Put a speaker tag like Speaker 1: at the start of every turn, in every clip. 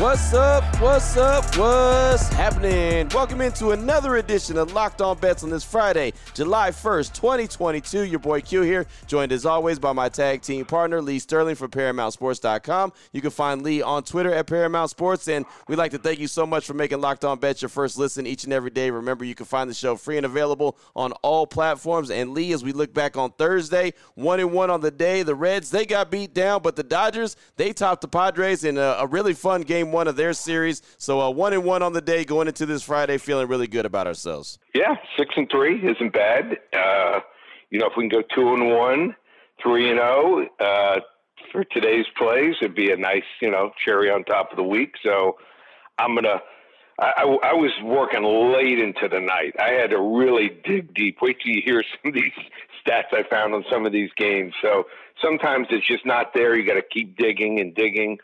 Speaker 1: What's up? What's up? What's happening? Welcome into another edition of Locked On Bets on this Friday, July 1st, 2022. Your boy Q here, joined as always by my tag team partner, Lee Sterling from ParamountSports.com. You can find Lee on Twitter at Paramount Sports, and we'd like to thank you so much for making Locked On Bets your first listen each and every day. Remember, you can find the show free and available on all platforms. And Lee, as we look back on Thursday, one and one on the day, the Reds they got beat down, but the Dodgers they topped the Padres in a, a really fun game one of their series. So uh, one and one on the day going into this Friday, feeling really good about ourselves.
Speaker 2: Yeah, six and three isn't bad. Uh, you know, if we can go two and one, three and zero oh, uh, for today's plays, it'd be a nice, you know, cherry on top of the week. So I'm gonna. I, I, was working late into the night. I had to really dig deep. Wait till you hear some of these stats I found on some of these games. So sometimes it's just not there. You got to keep digging and digging.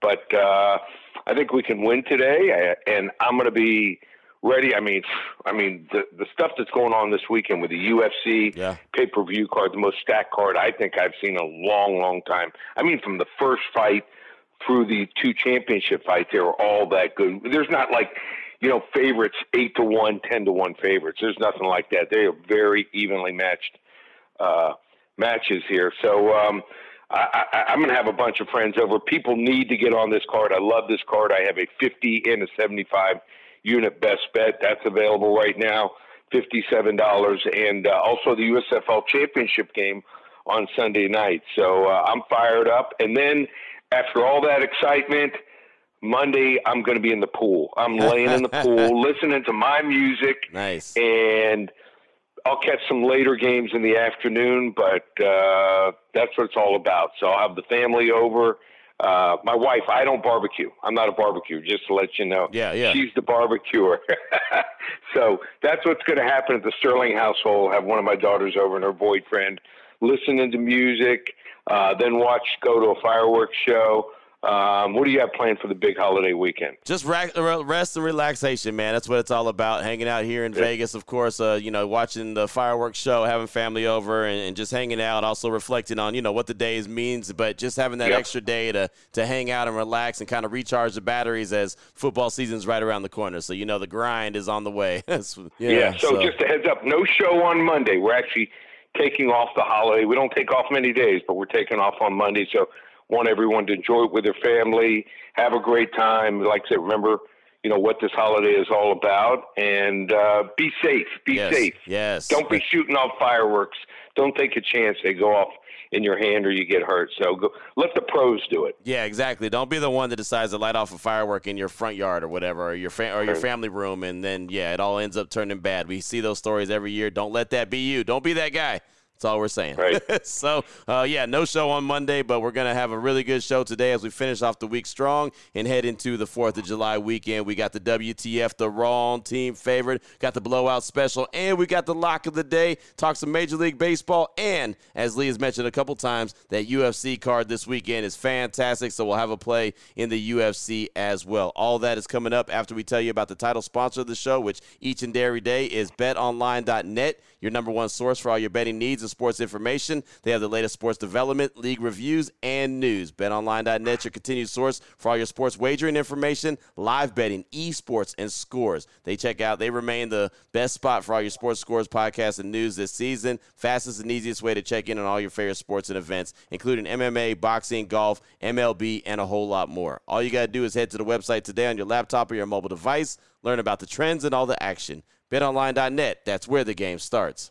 Speaker 2: But uh, I think we can win today, and I'm going to be ready. I mean, I mean the the stuff that's going on this weekend with the UFC
Speaker 1: yeah.
Speaker 2: pay per view card, the most stacked card I think I've seen in a long, long time. I mean, from the first fight through the two championship fights, they were all that good. There's not like you know favorites eight to one, ten to one favorites. There's nothing like that. They are very evenly matched uh, matches here. So. Um, I, am going to have a bunch of friends over. People need to get on this card. I love this card. I have a 50 and a 75 unit best bet. That's available right now, $57. And uh, also the USFL championship game on Sunday night. So uh, I'm fired up. And then after all that excitement, Monday, I'm going to be in the pool. I'm laying in the pool, listening to my music.
Speaker 1: Nice.
Speaker 2: And – I'll catch some later games in the afternoon, but uh, that's what it's all about. So I'll have the family over. Uh, my wife, I don't barbecue. I'm not a barbecue, just to let you know.
Speaker 1: Yeah, yeah.
Speaker 2: She's the barbecuer. so that's what's going to happen at the Sterling household. Have one of my daughters over and her boyfriend, listening to music, uh, then watch, go to a fireworks show. Um, what do you have planned for the big holiday weekend?
Speaker 1: Just rest and relaxation, man. That's what it's all about. Hanging out here in yeah. Vegas, of course. Uh, you know, watching the fireworks show, having family over, and, and, just hanging out. Also reflecting on you know what the days means, but just having that extra day to to hang out and relax and kind of recharge the batteries as football season's right around the corner. So you know the grind is on the way.
Speaker 2: yeah, yeah so, so just a heads up, no show on Monday. We're actually taking off the holiday. We don't take off many days, but we're taking off on Monday. So want everyone to enjoy it with their family, have a great time. Like I said, remember, you know, what this holiday is all about, and uh, be safe. Be
Speaker 1: yes.
Speaker 2: safe.
Speaker 1: Yes.
Speaker 2: Don't be shooting off fireworks. Don't take a chance they go off in your hand or you get hurt. So go, let the pros do it.
Speaker 1: Yeah, exactly. Don't be the one that decides to light off a firework in your front yard or whatever, or your fa- or your family room, and then yeah, it all ends up turning bad. We see those stories every year. Don't let that be you. Don't be that guy. That's all we're saying.
Speaker 2: Right.
Speaker 1: so, uh, yeah, no show on Monday, but we're going to have a really good show today as we finish off the week strong and head into the 4th of July weekend. We got the WTF, the wrong team favorite, got the blowout special, and we got the lock of the day. Talk some Major League Baseball, and as Lee has mentioned a couple times, that UFC card this weekend is fantastic, so we'll have a play in the UFC as well. All that is coming up after we tell you about the title sponsor of the show, which each and every day is betonline.net, your number one source for all your betting needs sports information. They have the latest sports development, league reviews, and news. BetOnline.net, your continued source for all your sports wagering information, live betting, esports, and scores. They check out, they remain the best spot for all your sports scores, podcasts, and news this season. Fastest and easiest way to check in on all your favorite sports and events, including MMA, boxing, golf, MLB, and a whole lot more. All you got to do is head to the website today on your laptop or your mobile device, learn about the trends and all the action. BetOnline.net, that's where the game starts.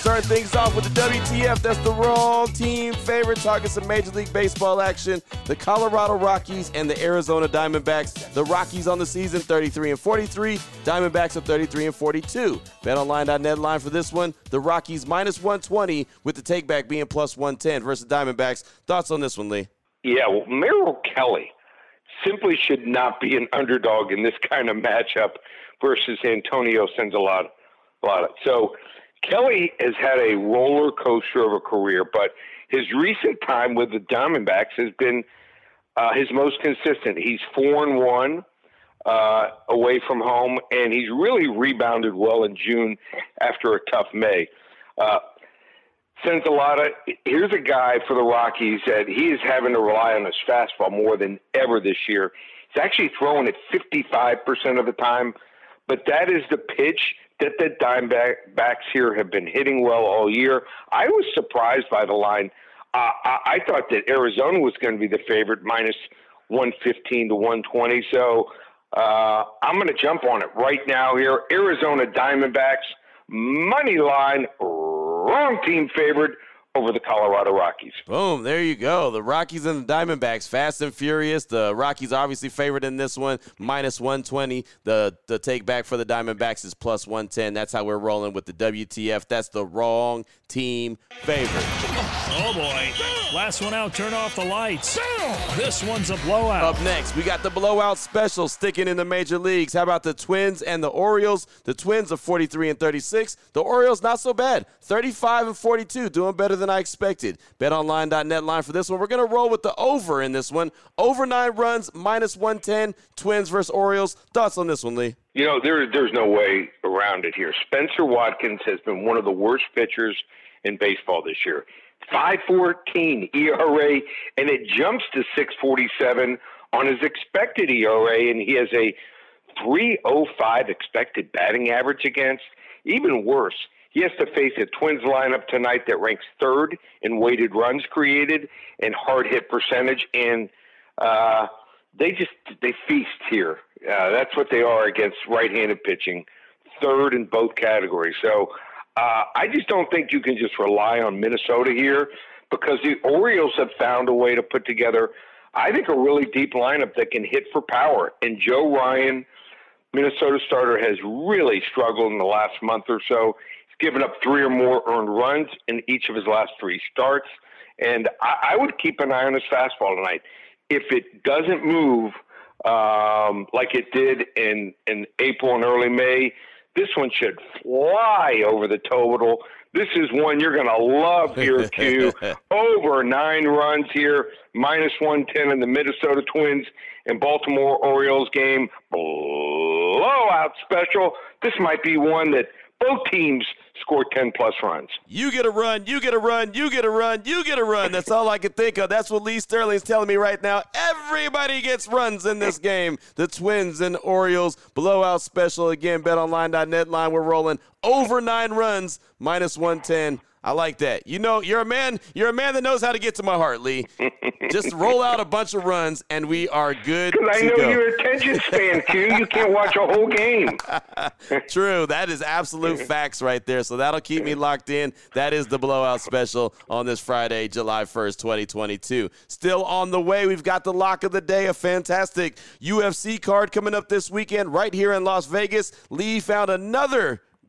Speaker 1: Starting things off with the WTF. That's the wrong team favorite. Talking some Major League Baseball action. The Colorado Rockies and the Arizona Diamondbacks. The Rockies on the season 33 and 43. Diamondbacks are 33 and 42. BetOnline.net line for this one. The Rockies minus 120 with the takeback being plus 110 versus Diamondbacks. Thoughts on this one, Lee?
Speaker 2: Yeah, well, Merrill Kelly simply should not be an underdog in this kind of matchup versus Antonio Senzatela. So Kelly has had a roller coaster of a career, but his recent time with the Diamondbacks has been uh, his most consistent. He's four and one uh, away from home, and he's really rebounded well in June after a tough May. Uh, Senzatela, here's a guy for the Rockies that he is having to rely on his fastball more than ever this year. He's actually throwing it 55% of the time, but that is the pitch that the Diamondbacks here have been hitting well all year. I was surprised by the line. Uh, I, I thought that Arizona was going to be the favorite, minus 115 to 120. So uh, I'm going to jump on it right now here. Arizona Diamondbacks, money line, wrong team favorite over the Colorado Rockies.
Speaker 1: Boom, there you go. The Rockies and the Diamondbacks, fast and furious. The Rockies obviously favored in this one, minus 120. The the take back for the Diamondbacks is plus 110. That's how we're rolling with the WTF. That's the wrong team favorite.
Speaker 3: Oh boy. Last one out, turn off the lights. This one's a blowout.
Speaker 1: Up next, we got the blowout special sticking in the major leagues. How about the Twins and the Orioles? The Twins are 43 and 36. The Orioles not so bad, 35 and 42, doing better than I expected. BetOnline.net line for this one. We're gonna roll with the over in this one. Over nine runs, minus 110. Twins versus Orioles. Thoughts on this one, Lee?
Speaker 2: You know, there, there's no way around it here. Spenser Watkins has been one of the worst pitchers in baseball this year. 514 ERA, and it jumps to 647 on his expected ERA, and he has a 305 expected batting average against. Even worse, he has to face a Twins lineup tonight that ranks third in weighted runs created and hard hit percentage, and uh, they just they feast here. Uh, that's what they are against right-handed pitching, third in both categories. So uh, I just don't think you can just rely on Minnesota here because the Orioles have found a way to put together, I think, a really deep lineup that can hit for power. And Joe Ryan, Minnesota starter, has really struggled in the last month or so. Given up three or more earned runs in each of his last three starts. And I, I would keep an eye on his fastball tonight. If it doesn't move um, like it did in, in April and early May, this one should fly over the total. This is one you're going to love here, Q. over nine runs here, minus 110 in the Minnesota Twins and Baltimore Orioles game. Blowout special. This might be one that both teams score 10 plus runs.
Speaker 1: You get a run, you get a run, you get a run, you get a run. That's all I can think of. That's what Lee Sterling's telling me right now. Everybody gets runs in this game. The Twins and Orioles blowout special again. BetOnline.net line. We're rolling over nine runs, minus 110. I like that. You know, you're a man. You're a man that knows how to get to my heart, Lee. Just roll out a bunch of runs, and we are good.
Speaker 2: Because I know
Speaker 1: go.
Speaker 2: you're attention span, Q. You can't watch a whole game.
Speaker 1: True. That is absolute facts right there. So that'll keep me locked in. That is the blowout special on this Friday, July 1st, 2022. Still on the way. We've got the lock of the day, a fantastic UFC card coming up this weekend right here in Las Vegas. Lee found another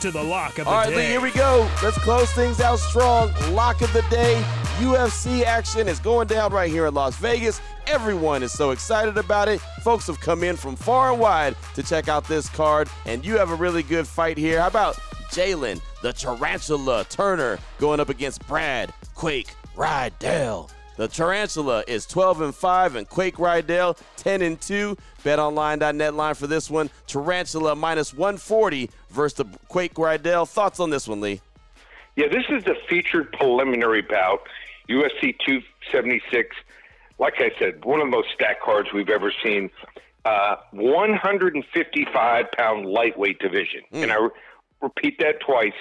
Speaker 3: to the lock of the
Speaker 1: All right,
Speaker 3: day.
Speaker 1: Lee, here we go. Let's close things out strong. Lock of the day. UFC action is going down right here in Las Vegas. Everyone is so excited about it. Folks have come in from far and wide to check out this card, and you have a really good fight here. How about Jalin, the Tarantula Turner, going up against Brad Quake Riddell? The Tarantula is 12 and 5, and Quake Riddell 10 and 2. BetOnline.net line for this one. Tarantula minus 140 versus the Quake Riddell. Thoughts on this one, Lee?
Speaker 2: Yeah, this is the featured preliminary bout, UFC 276. Like I said, one of the most stacked cards we've ever seen. Uh, 155 pound lightweight division. And I re- repeat that twice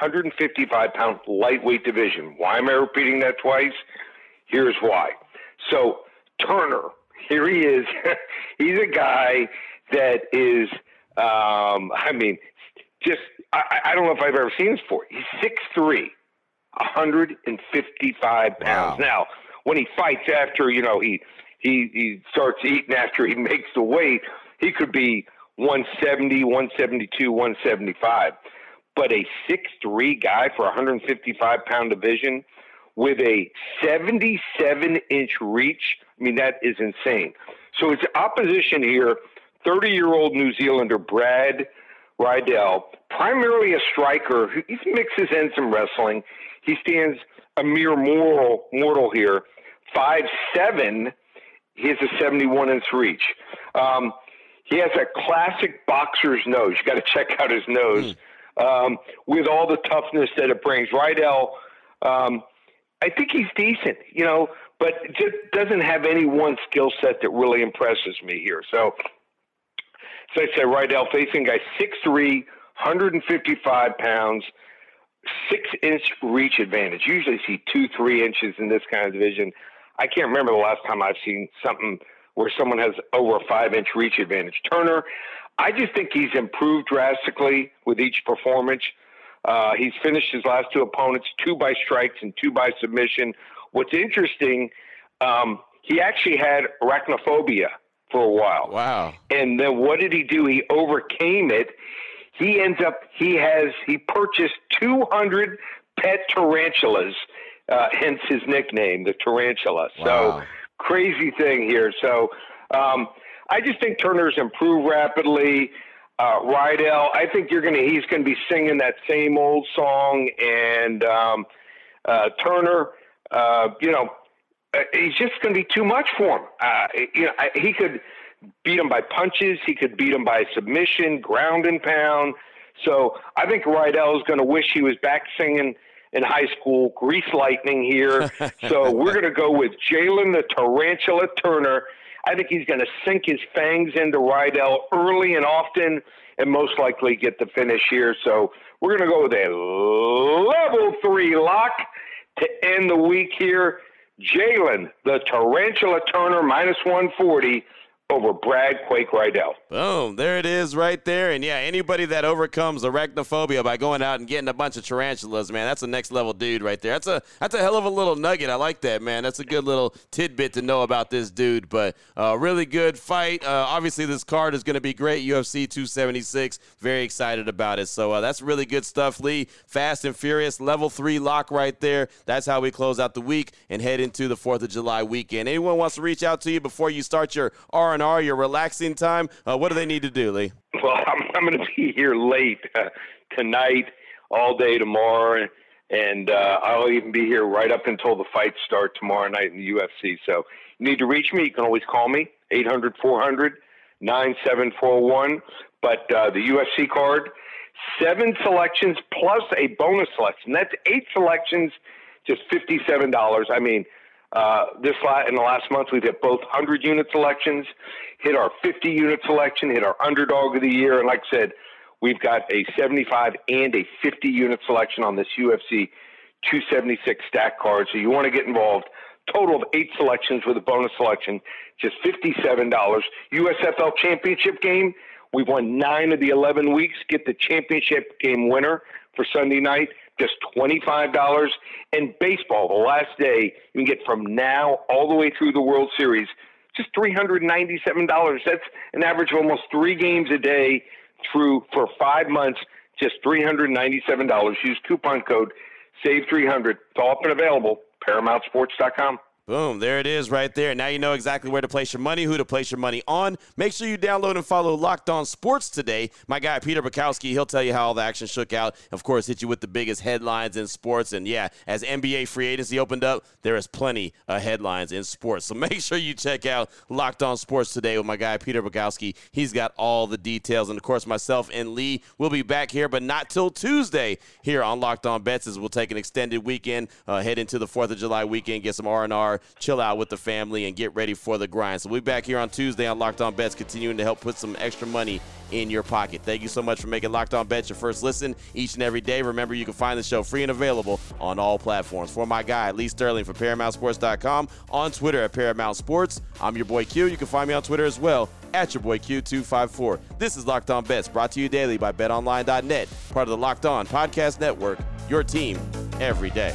Speaker 2: 155 pound lightweight division. Why am I repeating that twice? Here's why. So, Turner, here he is. He's a guy that is, um, I mean, just, I, I don't know if I've ever seen this before. He's 6'3, 155 pounds.
Speaker 1: Wow.
Speaker 2: Now, when he fights after, you know, he, he, he starts eating after he makes the weight, he could be 170, 172, 175. But a 6'3 guy for a 155 pound division with a 77 inch reach, I mean, that is insane. So it's opposition here 30 year old New Zealander Brad Riddell, primarily a striker. He mixes in some wrestling. He stands a mere mortal, mortal here. Five seven. He has a 71 inch reach. Um, he has a classic boxer's nose. You got to check out his nose um, with all the toughness that it brings. Riddell, um, I think he's decent, you know, but just doesn't have any one skill set that really impresses me here. So, so I said, Riddell facing guy 6'3", 155 pounds, six inch reach advantage. Usually see two, three inches in this kind of division. I can't remember the last time I've seen something where someone has over a five inch reach advantage. Turner, I just think he's improved drastically with each performance. Uh, he's finished his last two opponents, two by strikes and two by submission. What's interesting, um, he actually had arachnophobia for a while.
Speaker 1: Wow.
Speaker 2: And then what did he do? He overcame it. He ends up, he has, he purchased 200 pet tarantulas, uh, hence his nickname, the tarantula.
Speaker 1: Wow.
Speaker 2: So crazy thing here. So um, I just think Turner's improved rapidly. Uh, Riddell, I think you're gonna, he's gonna be singing that same old song. And um, uh, Turner, uh, you know, uh, he's just going to be too much for him. Uh, you know, I, he could beat him by punches. He could beat him by submission, ground and pound. So I think Riddell is going to wish he was back singing in high school, Grease Lightning here. so we're going to go with Jalin the Tarantula Turner. I think he's going to sink his fangs into Riddell early and often, and most likely get the finish here. So we're going to go with a level three lock to end the week here. Jalin, the Tarantula Turner, minus 140 over Brad Quake Riddell.
Speaker 1: Boom. There it is right there. And yeah, anybody that overcomes arachnophobia by going out and getting a bunch of tarantulas, man, that's a next level dude right there. That's a that's a hell of a little nugget. I like that, man. That's a good little tidbit to know about this dude. But uh, really good fight. Uh, obviously, this card is going to be great. UFC 276. Very excited about it. So uh, that's really good stuff, Lee. Fast and Furious, level three lock right there. That's how we close out the week and head into the 4th of July weekend. Anyone wants to reach out to you before you start your R&R, your relaxing time, uh, what do they need to do, Lee?
Speaker 2: Well, I'm, I'm going to be here late uh, tonight, all day tomorrow, and uh, I'll even be here right up until the fights start tomorrow night in the UFC. So you need to reach me. You can always call me, 800 400 9741. But uh, the UFC card, seven selections plus a bonus selection. That's eight selections, just $57. I mean, Uh, this in the last month, we've hit both 100 unit selections, hit our 50 unit selection, hit our underdog of the year, and like I said, we've got a 75 and a 50 unit selection on this UFC 276 stack card. So you want to get involved. Total of eight selections with a bonus selection, just $57. USFL championship game. We've won nine of the 11 weeks. Get the championship game winner for Sunday night, just $25. And baseball, the last day, you can get from now all the way through the World Series, just $397. That's an average of almost three games a day through for five months, just $397. Use coupon code SAVE300. It's all up and available, ParamountSports.com.
Speaker 1: Boom, there it is right there. Now you know exactly where to place your money, who to place your money on. Make sure you download and follow Locked On Sports today. My guy Peter Bukowski, he'll tell you how all the action shook out. Of course, hit you with the biggest headlines in sports. And yeah, as NBA free agency opened up, there is plenty of headlines in sports. So make sure you check out Locked On Sports today with my guy Peter Bukowski. He's got all the details. And of course, myself and Lee will be back here, but not till Tuesday here on Locked On Bets as we'll take an extended weekend, uh, head into the 4th of July weekend, get some R&R chill out with the family, and get ready for the grind. So we'll be back here on Tuesday on Locked On Bets, continuing to help put some extra money in your pocket. Thank you so much for making Locked On Bets your first listen each and every day. Remember, you can find the show free and available on all platforms. For my guy, Lee Sterling from ParamountSports.com, on Twitter at Paramount Sports. I'm your boy Q. You can find me on Twitter as well at your boy Q254. This is Locked On Bets, brought to you daily by BetOnline.net, part of the Locked On Podcast Network, your team every day.